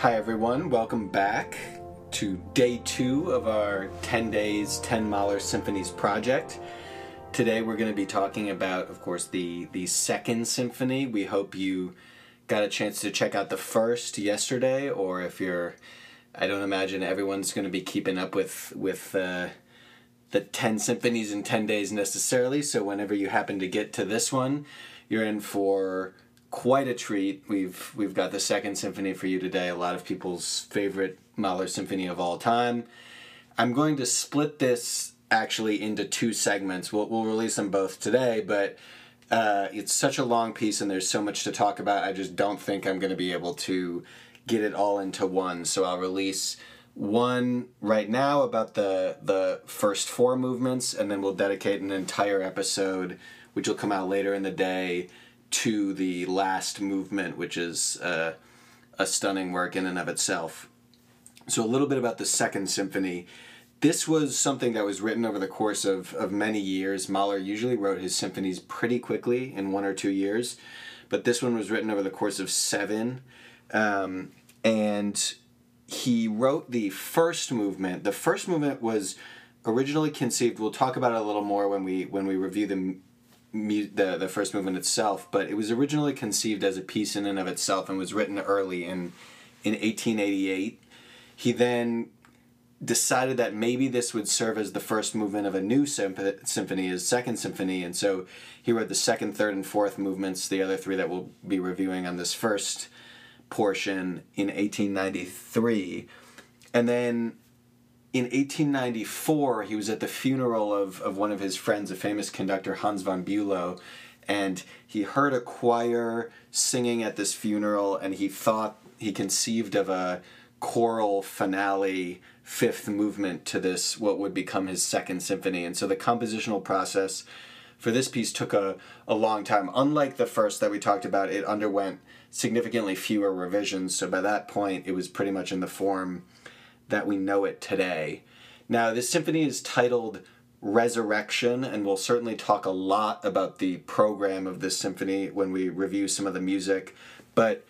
Hi, everyone. Welcome back to day two of our 10 Days, 10 Mahler Symphonies project. Today we're going to be talking about, of course, the, the second symphony. We hope you got a chance to check out the first yesterday, or if you're, I don't imagine everyone's going to be keeping up with, with uh, the 10 symphonies in 10 days necessarily. So whenever you happen to get to this one, you're in for quite a treat. We've we've got the second symphony for you today. A lot of people's favorite Mahler symphony of all time. I'm going to split this actually into two segments. We'll we'll release them both today, but uh, it's such a long piece and there's so much to talk about. I just don't think I'm going to be able to get it all into one. So I'll release one right now about the the first four movements, and then we'll dedicate an entire episode, which will come out later in the day to the last movement, which is uh, a stunning work in and of itself. So, a little bit about the Second Symphony. This was something that was written over the course of, of many years. Mahler usually wrote his symphonies pretty quickly in one or two years, but this one was written over the course of seven. Um, and he wrote the first movement. The first movement was originally conceived. We'll talk about it a little more when we when we review the the the first movement itself, but it was originally conceived as a piece in and of itself and was written early in in 1888. He then decided that maybe this would serve as the first movement of a new symphony, his second symphony, and so he wrote the second, third, and fourth movements, the other three that we'll be reviewing on this first portion in 1893. And then in 1894, he was at the funeral of, of one of his friends, a famous conductor, Hans von Bülow, and he heard a choir singing at this funeral, and he thought he conceived of a choral finale fifth movement to this, what would become his second symphony. And so the compositional process for this piece took a, a long time. Unlike the first that we talked about, it underwent significantly fewer revisions, so by that point, it was pretty much in the form that we know it today. Now, this symphony is titled Resurrection, and we'll certainly talk a lot about the program of this symphony when we review some of the music. But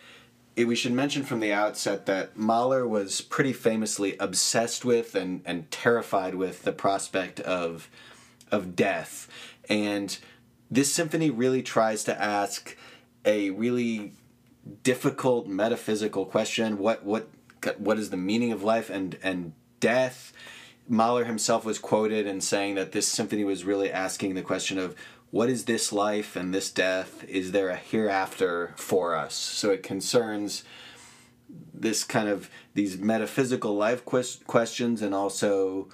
it, we should mention from the outset that Mahler was pretty famously obsessed with and, and terrified with the prospect of, of death. And this symphony really tries to ask a really difficult metaphysical question what what what is the meaning of life and and death. Mahler himself was quoted in saying that this symphony was really asking the question of what is this life and this death? Is there a hereafter for us? So it concerns this kind of these metaphysical life quest- questions and also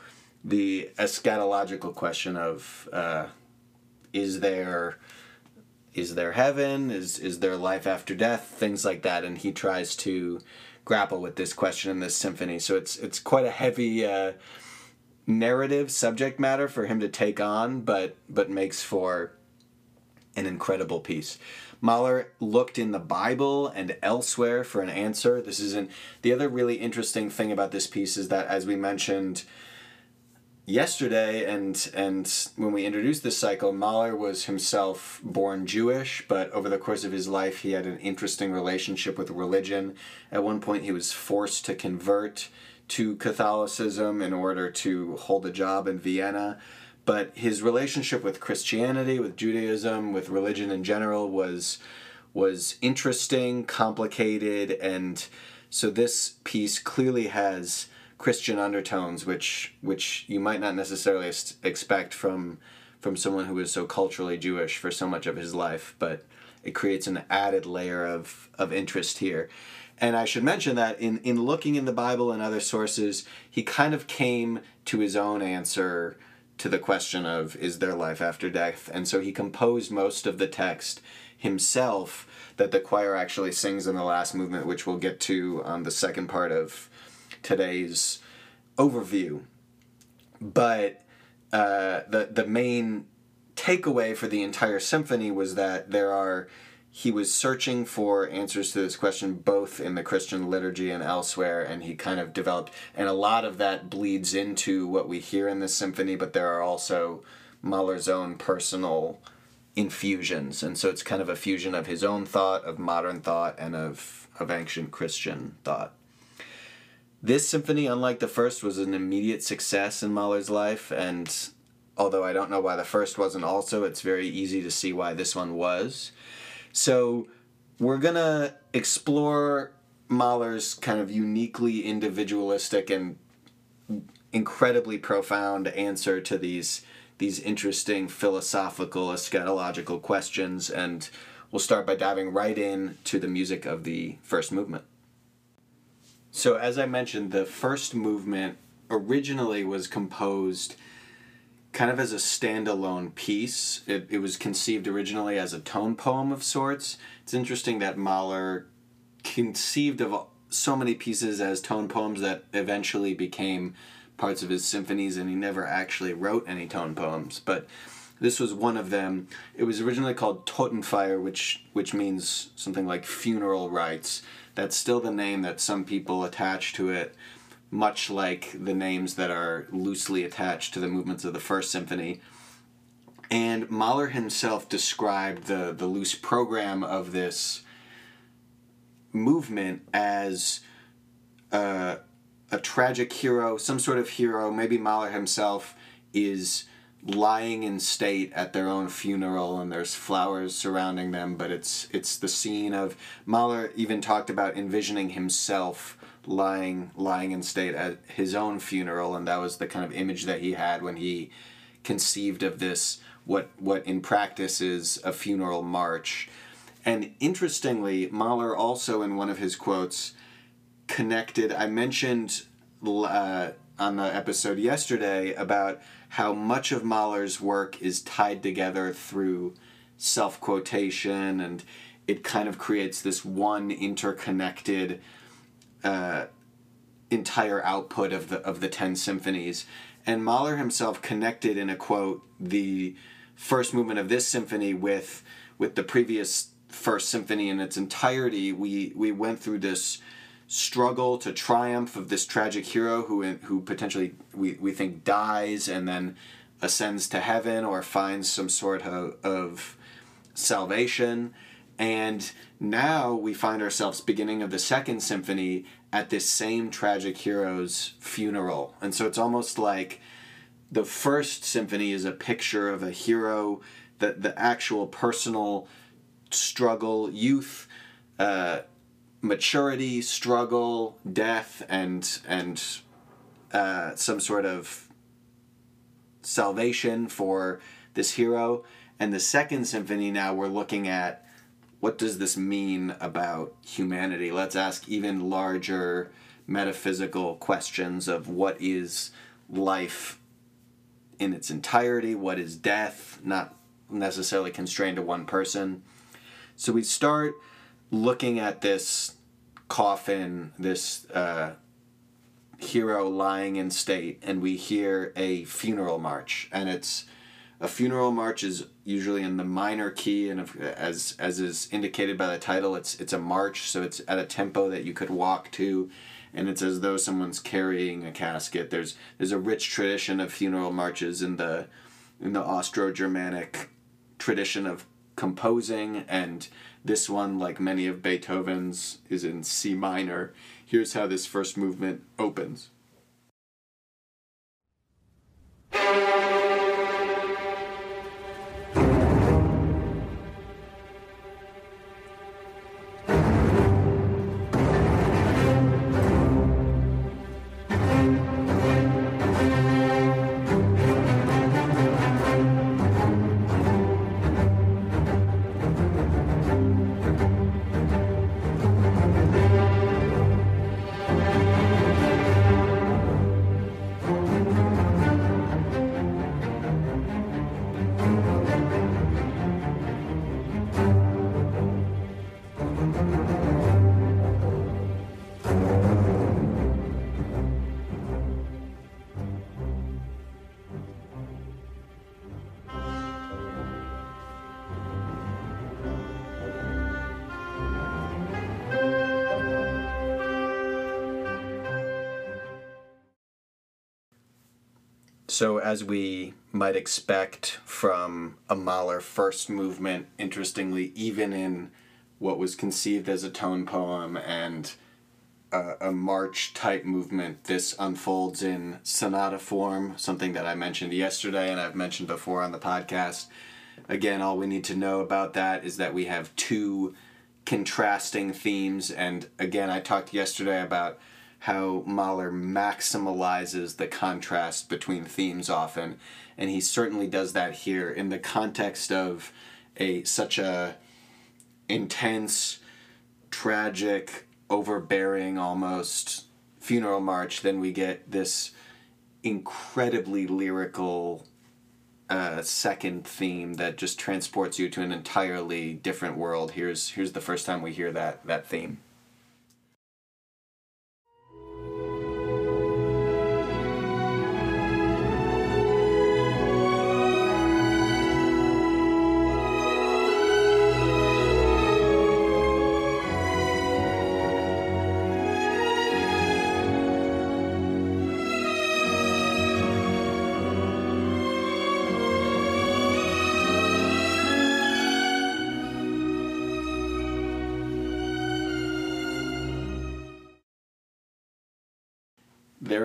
the eschatological question of uh, is there is there heaven is is there life after death things like that and he tries to grapple with this question in this symphony. So it's it's quite a heavy uh, narrative subject matter for him to take on, but but makes for an incredible piece. Mahler looked in the Bible and elsewhere for an answer. This isn't the other really interesting thing about this piece is that as we mentioned yesterday and and when we introduced this cycle mahler was himself born jewish but over the course of his life he had an interesting relationship with religion. At one point he was forced to convert to catholicism in order to hold a job in vienna. But his relationship with christianity with judaism with religion in general was was interesting complicated and so this piece clearly has Christian undertones, which which you might not necessarily expect from from someone who is so culturally Jewish for so much of his life, but it creates an added layer of of interest here. And I should mention that in, in looking in the Bible and other sources, he kind of came to his own answer to the question of is there life after death? And so he composed most of the text himself that the choir actually sings in the last movement, which we'll get to on the second part of today's overview. But uh, the the main takeaway for the entire symphony was that there are he was searching for answers to this question both in the Christian liturgy and elsewhere, and he kind of developed, and a lot of that bleeds into what we hear in this symphony, but there are also Mahler's own personal infusions, and so it's kind of a fusion of his own thought, of modern thought, and of, of ancient Christian thought. This symphony, unlike the first, was an immediate success in Mahler's life, and although I don't know why the first wasn't also, it's very easy to see why this one was. So we're gonna explore Mahler's kind of uniquely individualistic and incredibly profound answer to these these interesting philosophical eschatological questions and we'll start by diving right in to the music of the first movement. So as I mentioned the first movement originally was composed kind of as a standalone piece. It, it was conceived originally as a tone poem of sorts. It's interesting that Mahler conceived of so many pieces as tone poems that eventually became parts of his symphonies, and he never actually wrote any tone poems. But this was one of them. It was originally called Totenfeier, which which means something like funeral rites. That's still the name that some people attach to it much like the names that are loosely attached to the movements of the First Symphony. And Mahler himself described the, the loose program of this movement as a, a tragic hero, some sort of hero. Maybe Mahler himself is lying in state at their own funeral and there's flowers surrounding them but it's it's the scene of Mahler even talked about envisioning himself lying lying in state at his own funeral and that was the kind of image that he had when he conceived of this what what in practice is a funeral march. And interestingly mahler also in one of his quotes connected i mentioned uh, on the episode yesterday about how much of mahler's work is tied together through self quotation and it kind of creates this one interconnected uh, entire output of the of the ten symphonies. And Mahler himself connected in a quote the first movement of this symphony with with the previous first symphony in its entirety. We we went through this struggle to triumph of this tragic hero who who potentially we, we think dies and then ascends to heaven or finds some sort of, of salvation and now we find ourselves beginning of the second symphony at this same tragic hero's funeral. And so it's almost like the first symphony is a picture of a hero, that the actual personal struggle, youth, uh, maturity, struggle, death, and and uh, some sort of salvation for this hero. And the second symphony now we're looking at what does this mean about humanity? Let's ask even larger metaphysical questions of what is life in its entirety, what is death, not necessarily constrained to one person. So we start looking at this coffin, this uh, hero lying in state, and we hear a funeral march, and it's a funeral march is usually in the minor key, and as as is indicated by the title, it's it's a march, so it's at a tempo that you could walk to, and it's as though someone's carrying a casket. There's there's a rich tradition of funeral marches in the in the Austro-Germanic tradition of composing, and this one, like many of Beethoven's, is in C minor. Here's how this first movement opens. So, as we might expect from a Mahler first movement, interestingly, even in what was conceived as a tone poem and a, a march type movement, this unfolds in sonata form, something that I mentioned yesterday and I've mentioned before on the podcast. Again, all we need to know about that is that we have two contrasting themes, and again, I talked yesterday about how Mahler maximalizes the contrast between themes often, and he certainly does that here in the context of a such a intense, tragic, overbearing almost funeral march. Then we get this incredibly lyrical uh, second theme that just transports you to an entirely different world. Here's here's the first time we hear that that theme.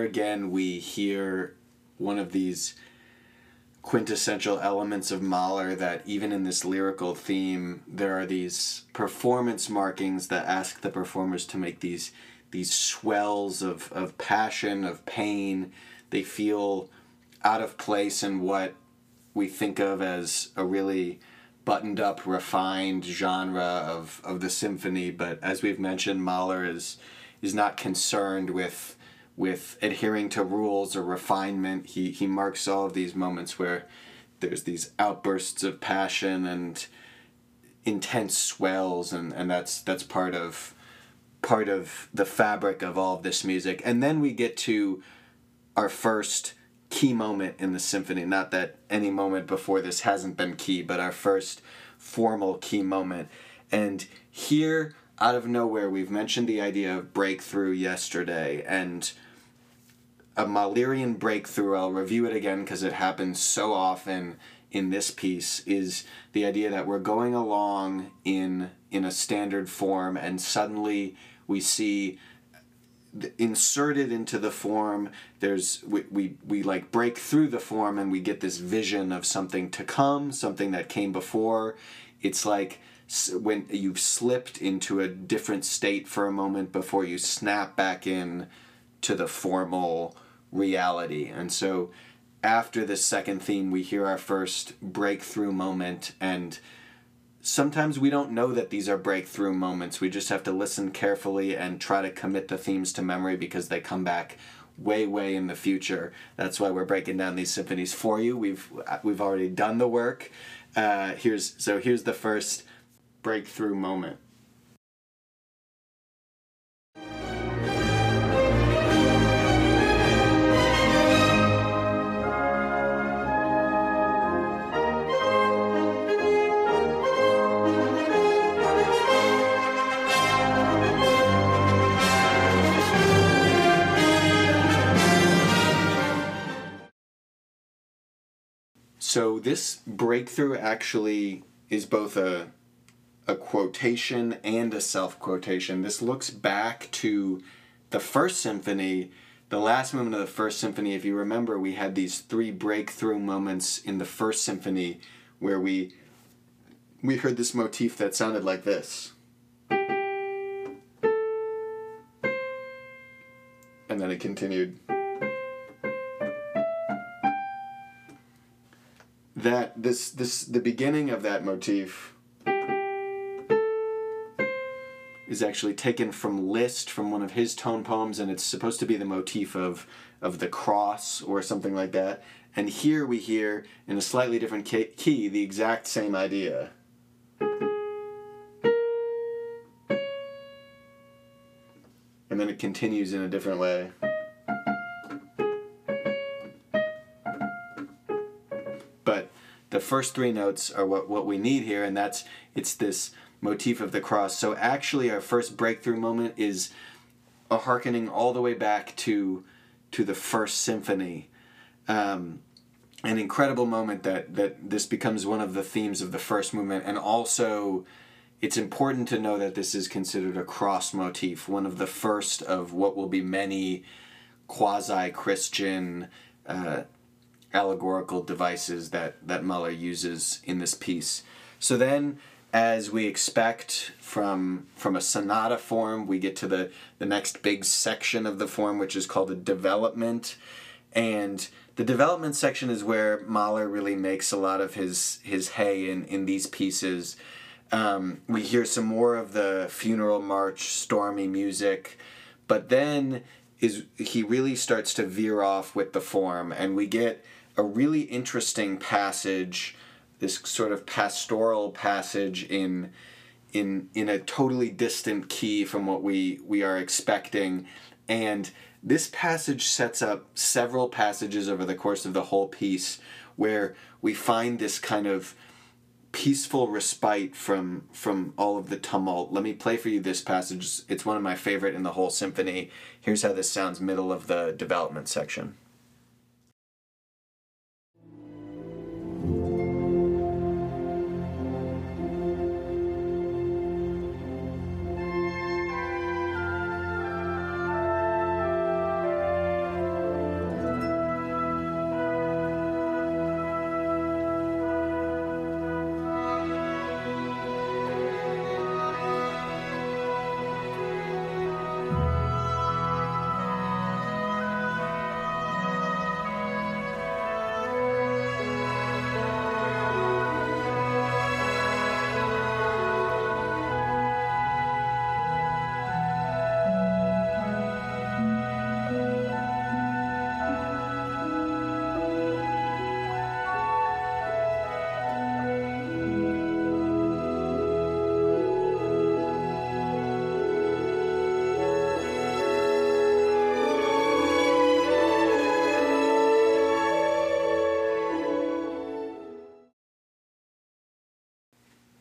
There again we hear one of these quintessential elements of Mahler that even in this lyrical theme there are these performance markings that ask the performers to make these these swells of, of passion, of pain. They feel out of place in what we think of as a really buttoned up, refined genre of, of the symphony, but as we've mentioned, Mahler is is not concerned with with adhering to rules or refinement. He he marks all of these moments where there's these outbursts of passion and intense swells and, and that's that's part of part of the fabric of all of this music. And then we get to our first key moment in the symphony. Not that any moment before this hasn't been key, but our first formal key moment. And here, out of nowhere, we've mentioned the idea of breakthrough yesterday, and a Mahlerian breakthrough, I'll review it again because it happens so often in this piece, is the idea that we're going along in in a standard form and suddenly we see inserted into the form there's we, we we like break through the form and we get this vision of something to come something that came before. It's like when you've slipped into a different state for a moment before you snap back in to the formal reality. And so after the second theme, we hear our first breakthrough moment. And sometimes we don't know that these are breakthrough moments. We just have to listen carefully and try to commit the themes to memory because they come back way way in the future that's why we're breaking down these symphonies for you we've we've already done the work uh, here's so here's the first breakthrough moment So this breakthrough actually is both a a quotation and a self quotation. This looks back to the first symphony, the last movement of the first symphony. If you remember, we had these three breakthrough moments in the first symphony where we we heard this motif that sounded like this. And then it continued. That this this the beginning of that motif is actually taken from Liszt from one of his tone poems and it's supposed to be the motif of of the cross or something like that. And here we hear in a slightly different key the exact same idea. And then it continues in a different way the first three notes are what, what we need here, and that's it's this motif of the cross. So actually, our first breakthrough moment is a hearkening all the way back to to the first symphony. Um, an incredible moment that that this becomes one of the themes of the first movement, and also it's important to know that this is considered a cross motif, one of the first of what will be many quasi Christian uh, allegorical devices that, that Mahler uses in this piece. So then, as we expect from from a sonata form, we get to the, the next big section of the form, which is called a development. And the development section is where Mahler really makes a lot of his his hay in, in these pieces. Um, we hear some more of the funeral march, stormy music, but then is he really starts to veer off with the form, and we get a really interesting passage, this sort of pastoral passage in in in a totally distant key from what we we are expecting, and this passage sets up several passages over the course of the whole piece where we find this kind of peaceful respite from from all of the tumult. Let me play for you this passage. It's one of my favorite in the whole symphony. Here's how this sounds middle of the development section.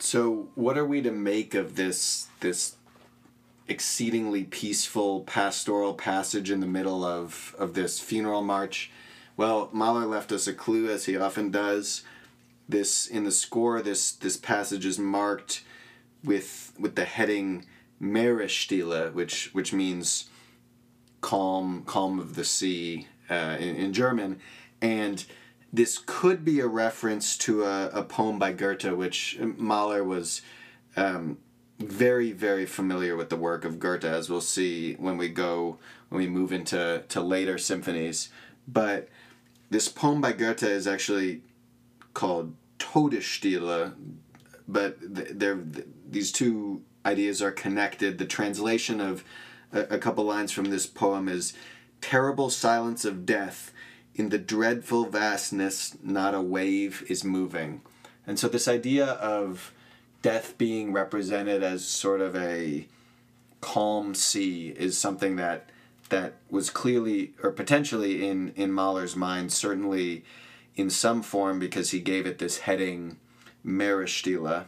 So, what are we to make of this this exceedingly peaceful pastoral passage in the middle of of this funeral march? Well, Mahler left us a clue, as he often does. This in the score, this this passage is marked with with the heading Meeresstille, which which means calm, calm of the sea uh, in, in German, and this could be a reference to a, a poem by Goethe, which Mahler was um, very, very familiar with the work of Goethe, as we'll see when we go, when we move into to later symphonies. But this poem by Goethe is actually called Todesstille, but they're, these two ideas are connected. The translation of a, a couple lines from this poem is Terrible silence of death in the dreadful vastness, not a wave is moving. And so, this idea of death being represented as sort of a calm sea is something that that was clearly or potentially in in Mahler's mind, certainly in some form because he gave it this heading Meeresstille.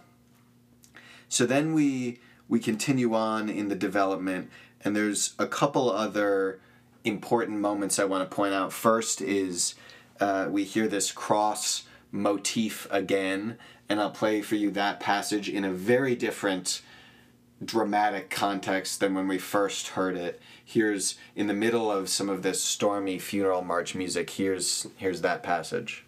So then we we continue on in the development, and there's a couple other important moments I want to point out. First is uh, we hear this cross motif again, and I'll play for you that passage in a very different dramatic context than when we first heard it. Here's in the middle of some of this stormy funeral march music. Here's here's that passage.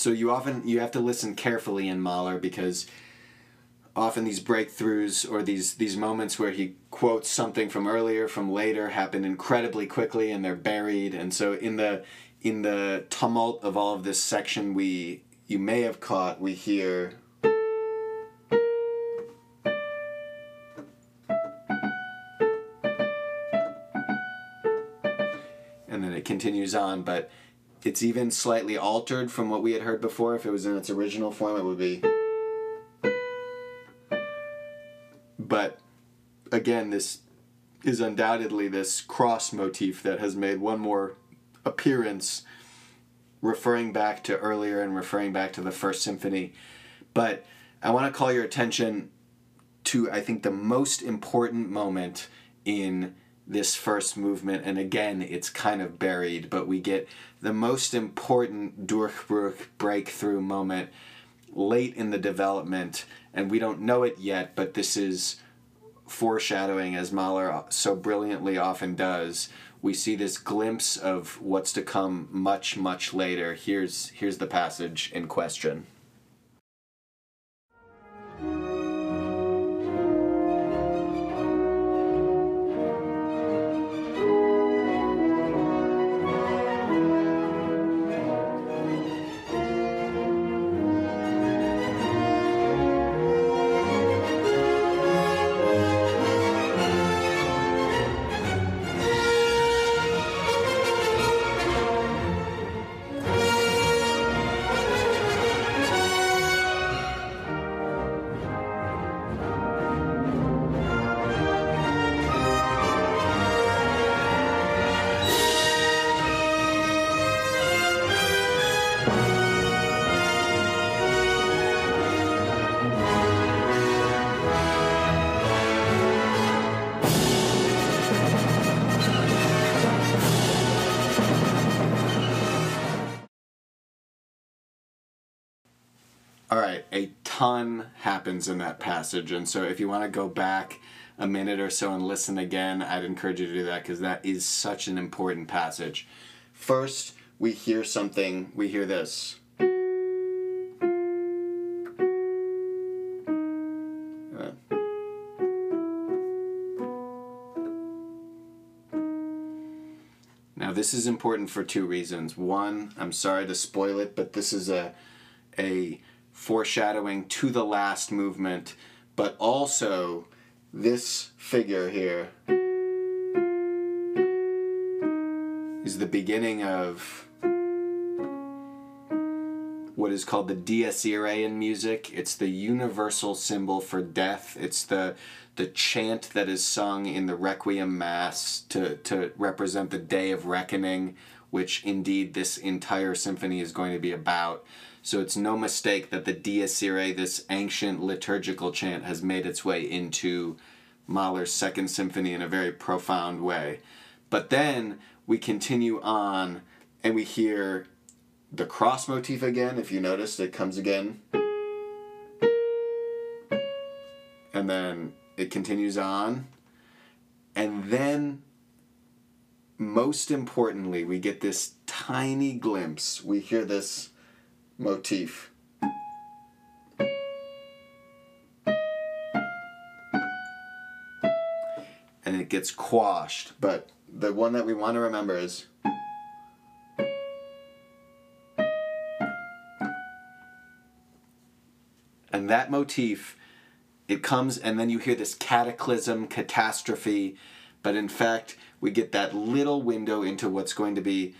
So you often you have to listen carefully in Mahler because often these breakthroughs or these these moments where he quotes something from earlier from later happen incredibly quickly and they're buried. And so in the in the tumult of all of this section we you may have caught we hear and then it continues on, but it's even slightly altered from what we had heard before. If it was in its original form, it would be. But again, this is undoubtedly this cross motif that has made one more appearance referring back to earlier and referring back to the first symphony. But I want to call your attention to, I think, the most important moment in this first movement. And again, it's kind of buried, but we get the most important Durchbruch breakthrough moment late in the development. And we don't know it yet, but this is foreshadowing, as Mahler so brilliantly often does, we see this glimpse of what's to come much, much later. Here's, here's the passage in question. Happens in that passage, and so if you want to go back a minute or so and listen again, I'd encourage you to do that because that is such an important passage. First, we hear something, we hear this. Now, this is important for two reasons. One, I'm sorry to spoil it, but this is a a foreshadowing to the last movement, but also this figure here is the beginning of what is called the dies irae in music. It's the universal symbol for death. It's the the chant that is sung in the Requiem Mass to, to represent the day of reckoning, which indeed this entire symphony is going to be about. So it's no mistake that the Dies Irae, this ancient liturgical chant, has made its way into Mahler's Second Symphony in a very profound way. But then we continue on and we hear the cross motif again. If you noticed, it comes again. And then it continues on. And then, most importantly, we get this tiny glimpse. We hear this motif. And it gets quashed, but the one that we want to remember is. And that motif, it comes and then you hear this cataclysm, catastrophe, but in fact, we get that little window into what's going to be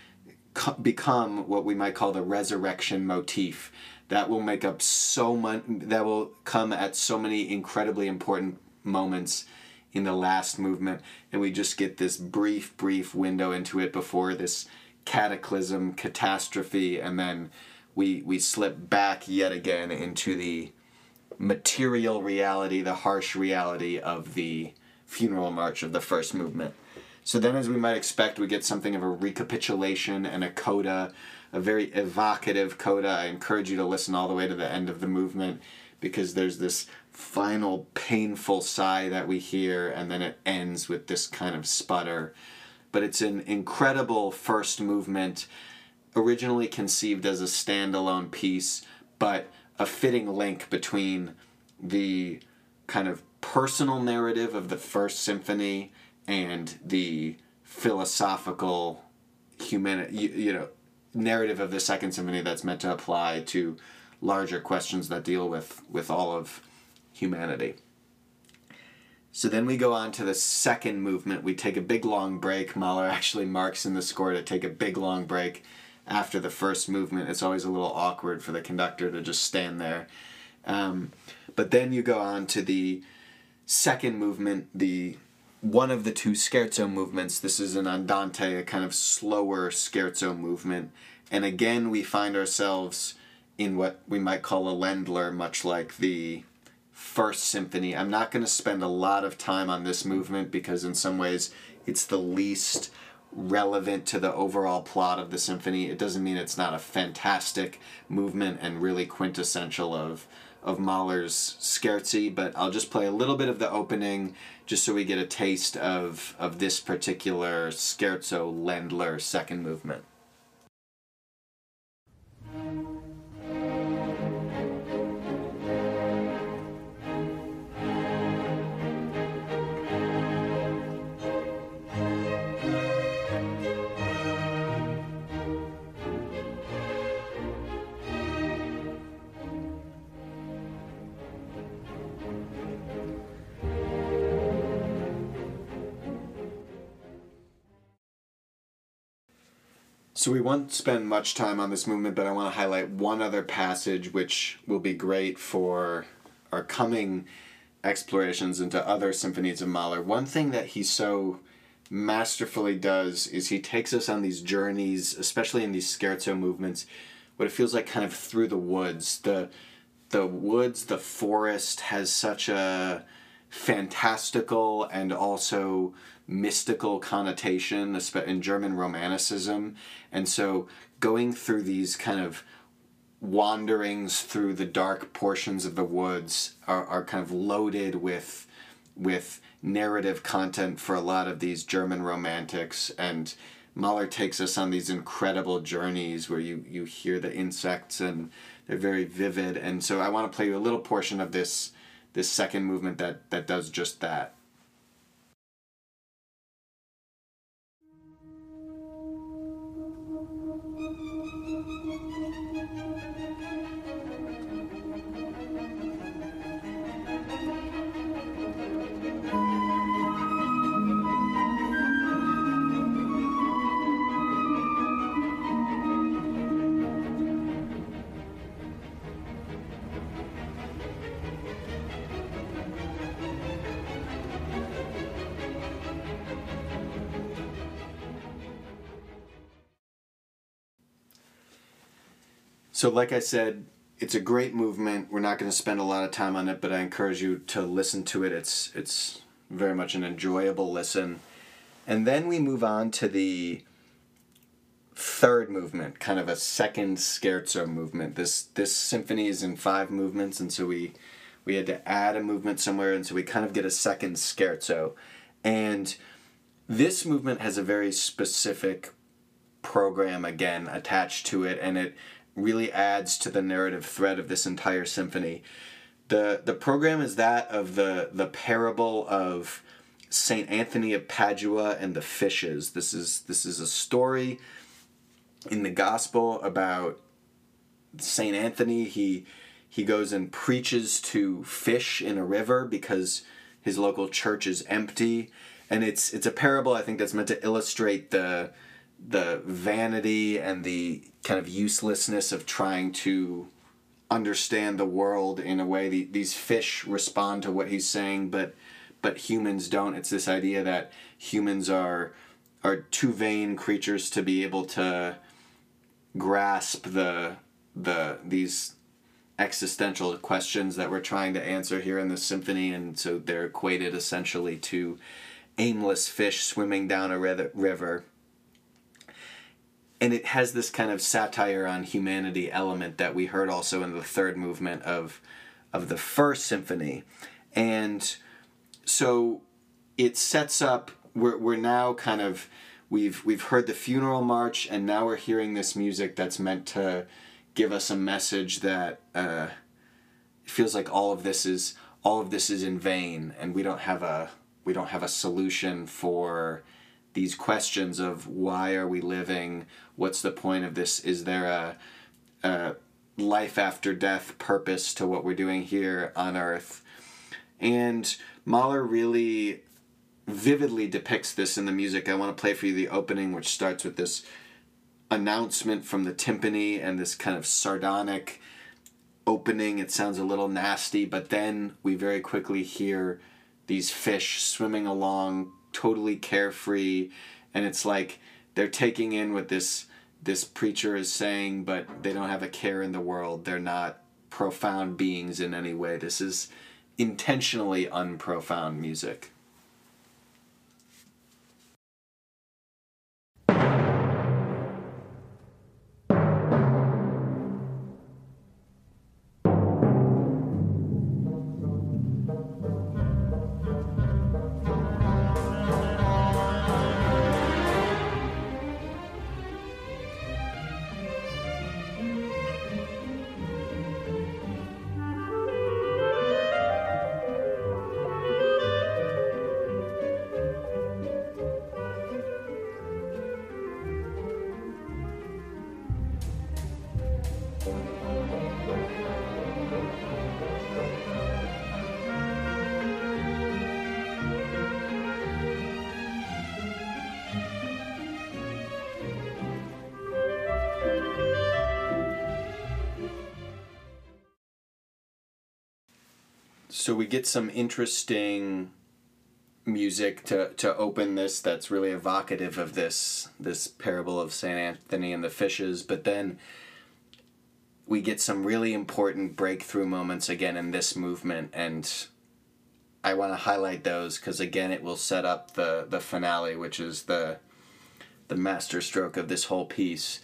become what we might call the resurrection motif. That will make up so much, that will come at so many incredibly important moments in the last movement. And we just get this brief, brief window into it before this cataclysm, catastrophe, and then we, we slip back yet again into the material reality, the harsh reality of the funeral march of the first movement. So then, as we might expect, we get something of a recapitulation and a coda, a very evocative coda. I encourage you to listen all the way to the end of the movement because there's this final painful sigh that we hear, and then it ends with this kind of sputter. But it's an incredible first movement, originally conceived as a standalone piece, but a fitting link between the kind of personal narrative of the first symphony and the philosophical human you, you know narrative of the second symphony that's meant to apply to larger questions that deal with with all of humanity So then we go on to the second movement. We take a big long break. Mahler actually marks in the score to take a big long break after the first movement. It's always a little awkward for the conductor to just stand there. Um, but then you go on to the second movement, the one of the two scherzo movements. This is an andante, a kind of slower scherzo movement. And again, we find ourselves in what we might call a Ländler, much like the first symphony. I'm not going to spend a lot of time on this movement because, in some ways, it's the least relevant to the overall plot of the symphony. It doesn't mean it's not a fantastic movement and really quintessential of of Mahler's Scherzi, but I'll just play a little bit of the opening just so we get a taste of of this particular Scherzo Ländler second movement. So we won't spend much time on this movement, but I want to highlight one other passage which will be great for our coming explorations into other symphonies of Mahler. One thing that he so masterfully does is he takes us on these journeys, especially in these scherzo movements, what it feels like kind of through the woods. The the woods, the forest has such a fantastical and also mystical connotation in German Romanticism. And so going through these kind of wanderings through the dark portions of the woods are, are kind of loaded with with narrative content for a lot of these German romantics and Mahler takes us on these incredible journeys where you, you hear the insects and they're very vivid and so I want to play you a little portion of this this second movement that that does just that. So, like I said, it's a great movement. We're not going to spend a lot of time on it, but I encourage you to listen to it. It's it's very much an enjoyable listen. And then we move on to the third movement, kind of a second scherzo movement. This this symphony is in five movements, and so we we had to add a movement somewhere, and so we kind of get a second scherzo. And this movement has a very specific program again attached to it, and it really adds to the narrative thread of this entire symphony. The the program is that of the the parable of Saint Anthony of Padua and the fishes. This is this is a story in the gospel about Saint Anthony. He he goes and preaches to fish in a river because his local church is empty and it's it's a parable I think that's meant to illustrate the the vanity and the kind of uselessness of trying to understand the world in a way. The, these fish respond to what he's saying but but humans don't. It's this idea that humans are are too vain creatures to be able to grasp the the these existential questions that we're trying to answer here in the symphony. And so they're equated essentially to aimless fish swimming down a river and it has this kind of satire on humanity element that we heard also in the third movement of of the first symphony and so it sets up we're, we're now kind of we've we've heard the funeral march and now we're hearing this music that's meant to give us a message that uh, feels like all of this is all of this is in vain and we don't have a we don't have a solution for these questions of why are we living? What's the point of this? Is there a, a life after death purpose to what we're doing here on Earth? And Mahler really vividly depicts this in the music. I want to play for you the opening, which starts with this announcement from the timpani and this kind of sardonic opening. It sounds a little nasty, but then we very quickly hear these fish swimming along, totally carefree, and it's like they're taking in what this this preacher is saying, but they don't have a care in the world. They're not profound beings in any way. This is intentionally unprofound music. So we get some interesting music to, to open this that's really evocative of this this parable of Saint Anthony and the fishes, but then we get some really important breakthrough moments again in this movement and I want to highlight those because again it will set up the the finale which is the the masterstroke of this whole piece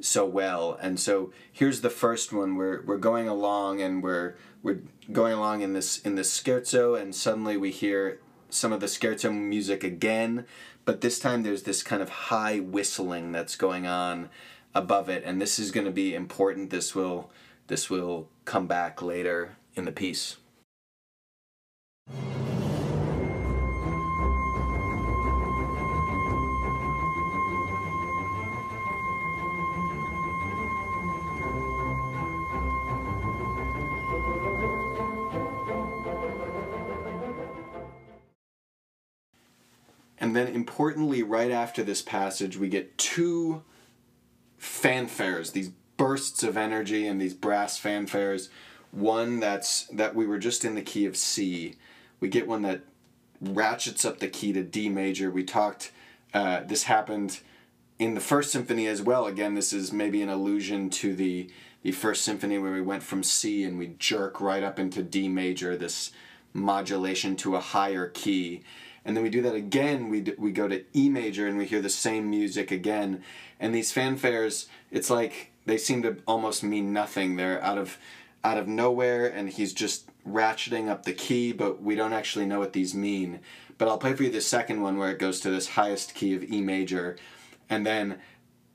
so well. And so here's the first one. We're we're going along and we're we're going along in this in this scherzo and suddenly we hear some of the scherzo music again, but this time there's this kind of high whistling that's going on above it and this is going to be important. This will this will come back later in the piece. Then, importantly, right after this passage, we get two fanfares, these bursts of energy and these brass fanfares. One that's that we were just in the key of C. We get one that ratchets up the key to D major. We talked. Uh, this happened in the first symphony as well. Again, this is maybe an allusion to the the first symphony where we went from C and we jerk right up into D major. This modulation to a higher key and then we do that again. We, we go to e major and we hear the same music again. And these fanfares it's like they seem to almost mean nothing. They're out of out of nowhere and he's just ratcheting up the key but we don't actually know what these mean. But i'll play for you the second one where it goes to this highest key of e major. And then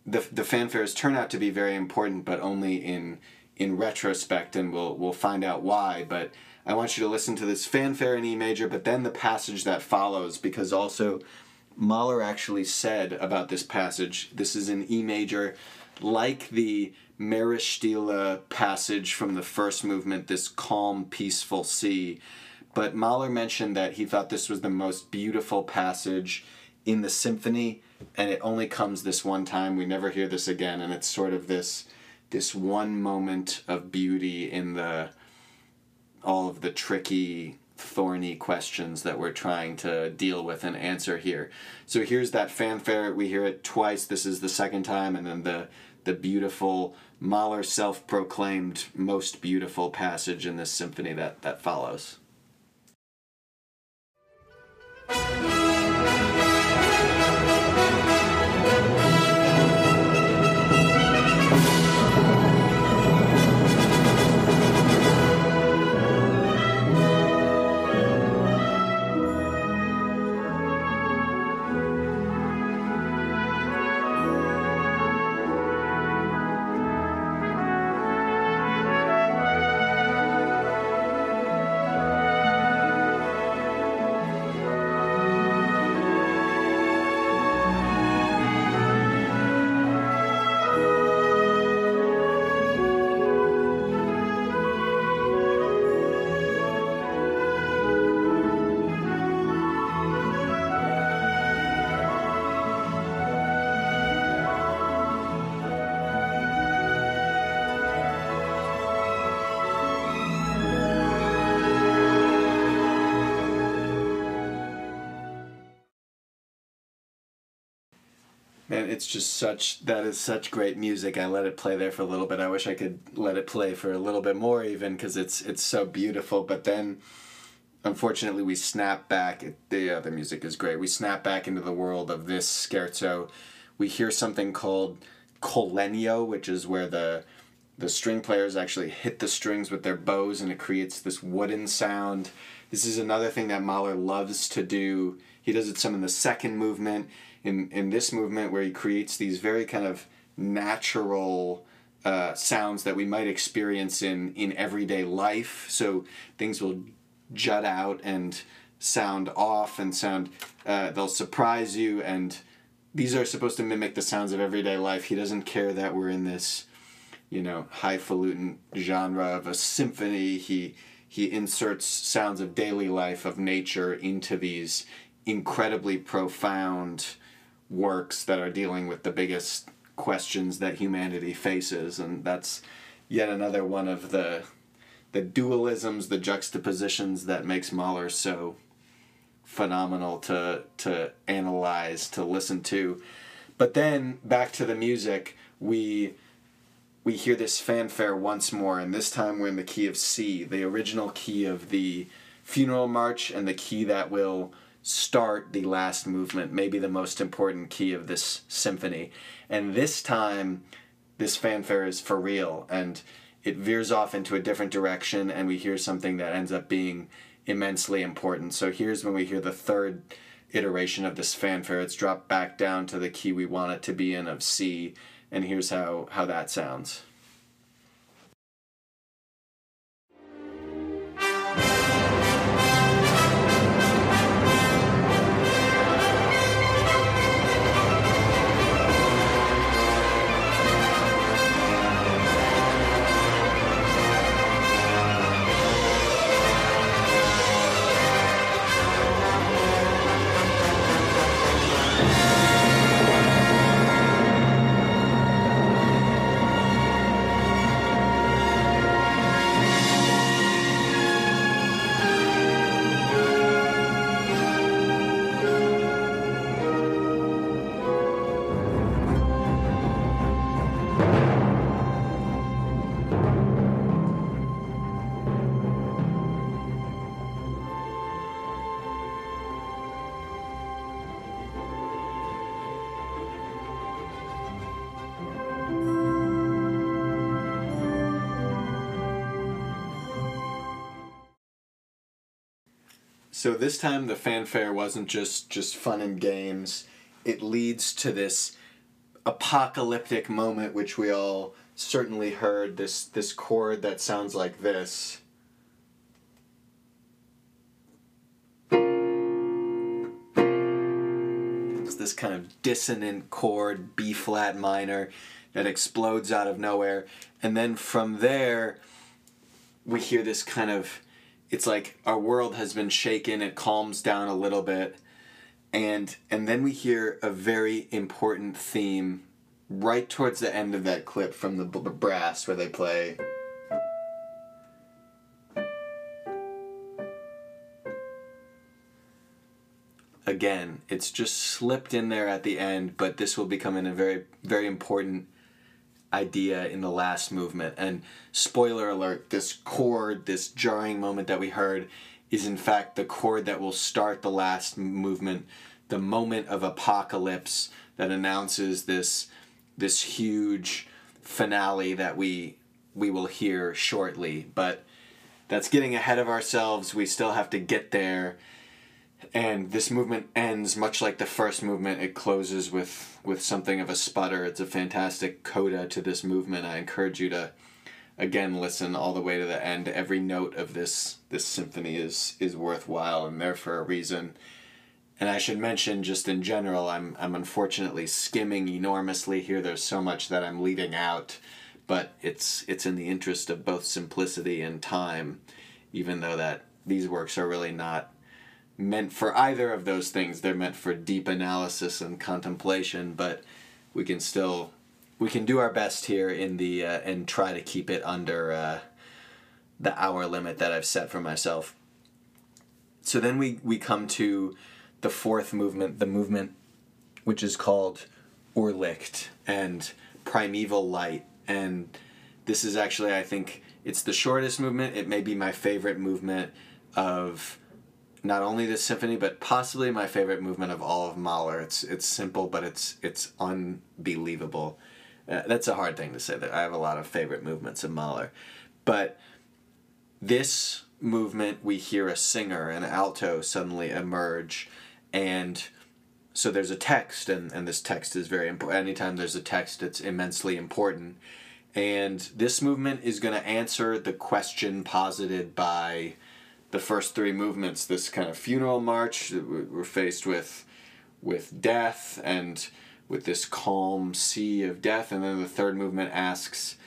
the, the fanfares turn out to be very important but only in in retrospect and we'll we'll find out why but I want you to listen to this fanfare in E major, but then the passage that follows, because also Mahler actually said about this passage, this is in E major, like the Meeresstille passage from the first movement, this calm, peaceful sea. But Mahler mentioned that he thought this was the most beautiful passage in the symphony, and it only comes this one time. We never hear this again, and it's sort of this this one moment of beauty in the all of the tricky thorny questions that we're trying to deal with and answer here. So here's that fanfare. We hear it twice. This is the second time, and then the the beautiful Mahler self-proclaimed most beautiful passage in this symphony that that follows. And it's just such that is such great music. I let it play there for a little bit. I wish I could let it play for a little bit more even because it's it's so beautiful. But then, unfortunately, we snap back. The other music is great. We snap back into the world of this scherzo. We hear something called col legno, which is where the the string players actually hit the strings with their bows and it creates this wooden sound. This is another thing that Mahler loves to do. He does it some in the second movement in in this movement where he creates these very kind of natural uh, sounds that we might experience in in everyday life. So things will jut out and sound off and sound uh, they'll surprise you and these are supposed to mimic the sounds of everyday life. He doesn't care that we're in this, you know, highfalutin genre of a symphony. He he inserts sounds of daily life of nature into these incredibly profound works that are dealing with the biggest questions that humanity faces and that's yet another one of the the dualisms the juxtapositions that makes Mahler so phenomenal to to analyze to listen to. But then back to the music we we hear this fanfare once more and this time we're in the key of C the original key of the funeral march and the key that will start the last movement, maybe the most important key of this symphony. And this time, this fanfare is for real, and it veers off into a different direction, and we hear something that ends up being immensely important. So here's when we hear the third iteration of this fanfare. It's dropped back down to the key we want it to be in of C, and here's how, how that sounds. So this time the fanfare wasn't just just fun and games. It leads to this apocalyptic moment which we all certainly heard this this chord that sounds like this. It's this kind of dissonant chord B flat minor that explodes out of nowhere and then from there we hear this kind of it's like our world has been shaken it calms down a little bit and and then we hear a very important theme right towards the end of that clip from the brass where they play again it's just slipped in there at the end but this will become in a very very important idea in the last movement. And spoiler alert, this chord, this jarring moment that we heard, is in fact the chord that will start the last movement, the moment of apocalypse that announces this this huge finale that we we will hear shortly. But that's getting ahead of ourselves. We still have to get there and this movement ends much like the first movement. It closes with with something of a sputter. It's a fantastic coda to this movement. I encourage you to again listen all the way to the end. Every note of this this symphony is is worthwhile and there for a reason. And i should mention just in general i'm i'm unfortunately skimming enormously here. There's so much that i'm leaving out but it's it's in the interest of both simplicity and time even though that these works are really not meant for either of those things. They're meant for deep analysis and contemplation, but we can still we can do our best here in the uh, and try to keep it under uh, the hour limit that I've set for myself. So then we we come to the fourth movement, the movement which is called Urlicht and Primeval Light. And this is actually, I think, it's the shortest movement. It may be my favorite movement of not only this symphony, but possibly my favorite movement of all of Mahler. It's it's simple, but it's it's unbelievable. Uh, that's a hard thing to say. That I have a lot of favorite movements of Mahler, but this movement we hear a singer, an alto, suddenly emerge, and so there's a text, and and this text is very important. Anytime there's a text, it's immensely important. And this movement is going to answer the question posited by the first three movements, this kind of funeral march, we're faced with with death and with this calm sea of death, and then the third movement asks,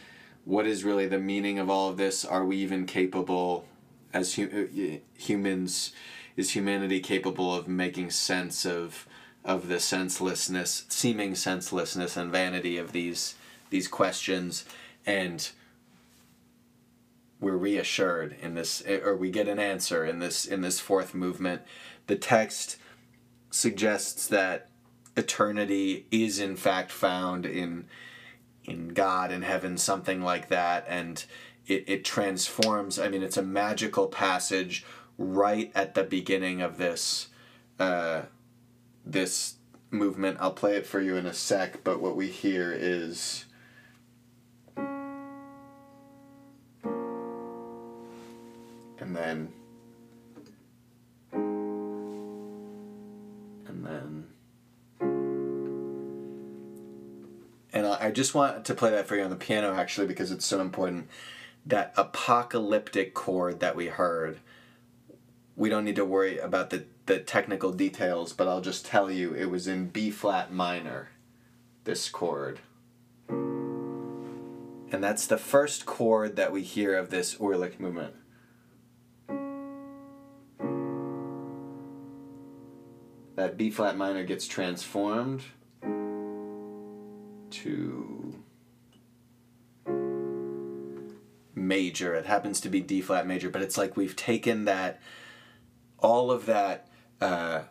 what is really the meaning of all of this? Are we even capable, as uh, humans, is humanity capable of making sense of of the senselessness, seeming senselessness and vanity of these these questions, and we're reassured in this or we get an answer in this in this fourth movement. The text suggests that eternity is in fact found in in God in heaven something like that and it, it transforms I mean it's a magical passage right at the beginning of this uh, this movement. I'll play it for you in a sec but what we hear is and then and then. And I just want to play that for you on the piano actually because it's so important. That apocalyptic chord that we heard we don't need to worry about the, the technical details but i'll just tell you it was in b flat minor this chord. And that's the first chord that we hear of this Urlicht movement that B flat minor gets transformed to major. It happens to be D flat major, but it's like we've taken that, all of that uh,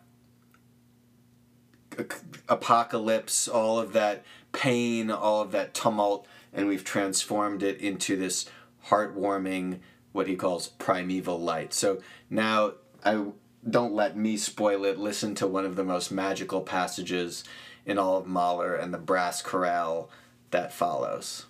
apocalypse, all of that pain, all of that tumult, and we've transformed it into this heartwarming, what he calls primeval light. So now I don't let me spoil it. Listen to one of the most magical passages in all of Mahler and the brass chorale that follows.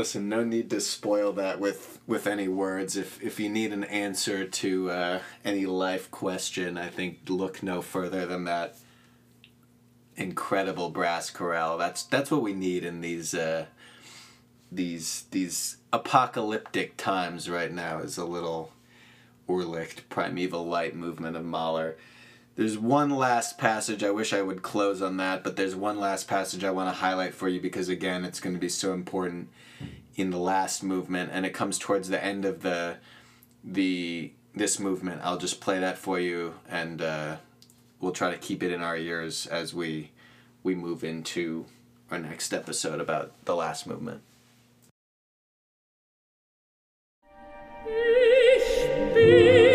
Listen, no need to spoil that with with any words. If if you need an answer to uh, any life question, I think look no further than that incredible brass chorale. That's that's what we need in these uh, these these apocalyptic times right now. Is a little Urlicht primeval light movement of Mahler there's one last passage I wish I would close on that, but there's one last passage I want to highlight for you because again, it's going to be so important in the last movement and it comes towards the end of the the this movement. I'll just play that for you and uh, we'll try to keep it in our ears as we we move into our next episode about the last movement. Ich bin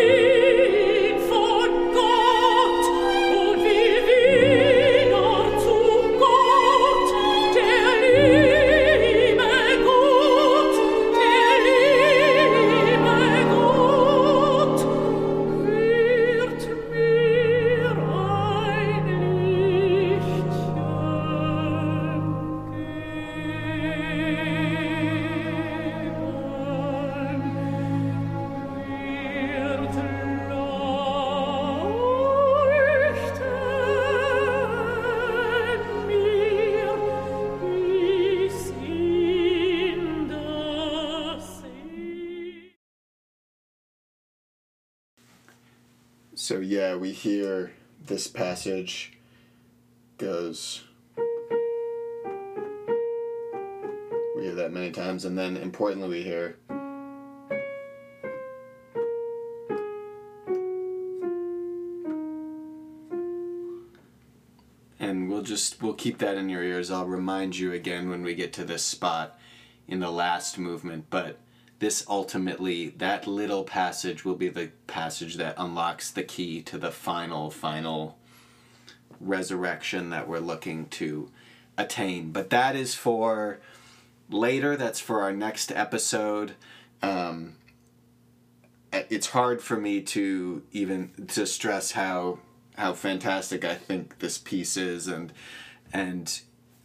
yeah, we hear this passage goes we hear that many times and then importantly we hear and we'll just we'll keep that in your ears. I'll remind you again when we get to this spot in the last movement, but this ultimately that little passage will be the passage that unlocks the key to the final final resurrection that we're looking to attain. But that is for later. That's for our next episode. Um, it's hard for me to even to stress how how fantastic I think this piece is, and and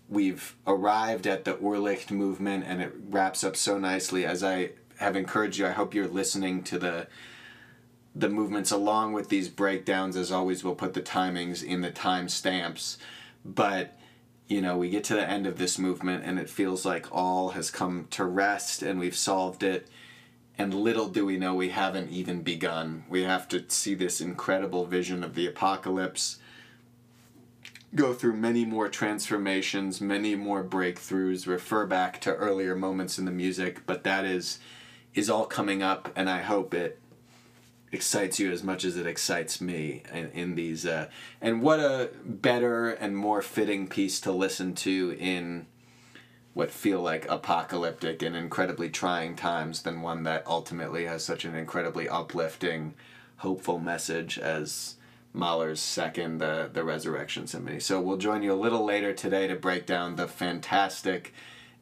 we've arrived at the Urlicht movement, and it wraps up so nicely. As I have encouraged you, I hope you're listening to the the movements along with these breakdowns. As always, we'll put the timings in the time stamps, but you know we get to the end of this movement, and it feels like all has come to rest, and we've solved it and little do we know we haven't even begun. We have to see this incredible vision of the apocalypse, go through many more transformations, many more breakthroughs, refer back to earlier moments in the music, but that is is all coming up and I hope it excites you as much as it excites me in, in these uh, and what a better and more fitting piece to listen to in what feel like apocalyptic and incredibly trying times than one that ultimately has such an incredibly uplifting, hopeful message as Mahler's second, the, the Resurrection Symphony. So we'll join you a little later today to break down the fantastic,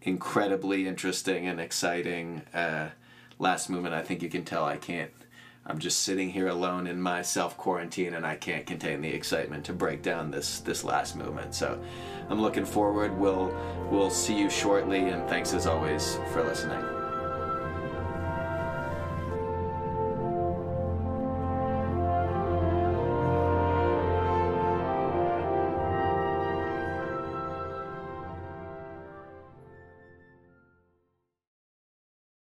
incredibly interesting and exciting uh, last movement. I think you can tell I can't I'm just sitting here alone in my self quarantine and I can't contain the excitement to break down this this last movement. So I'm looking forward. We'll we'll see you shortly and thanks as always for listening.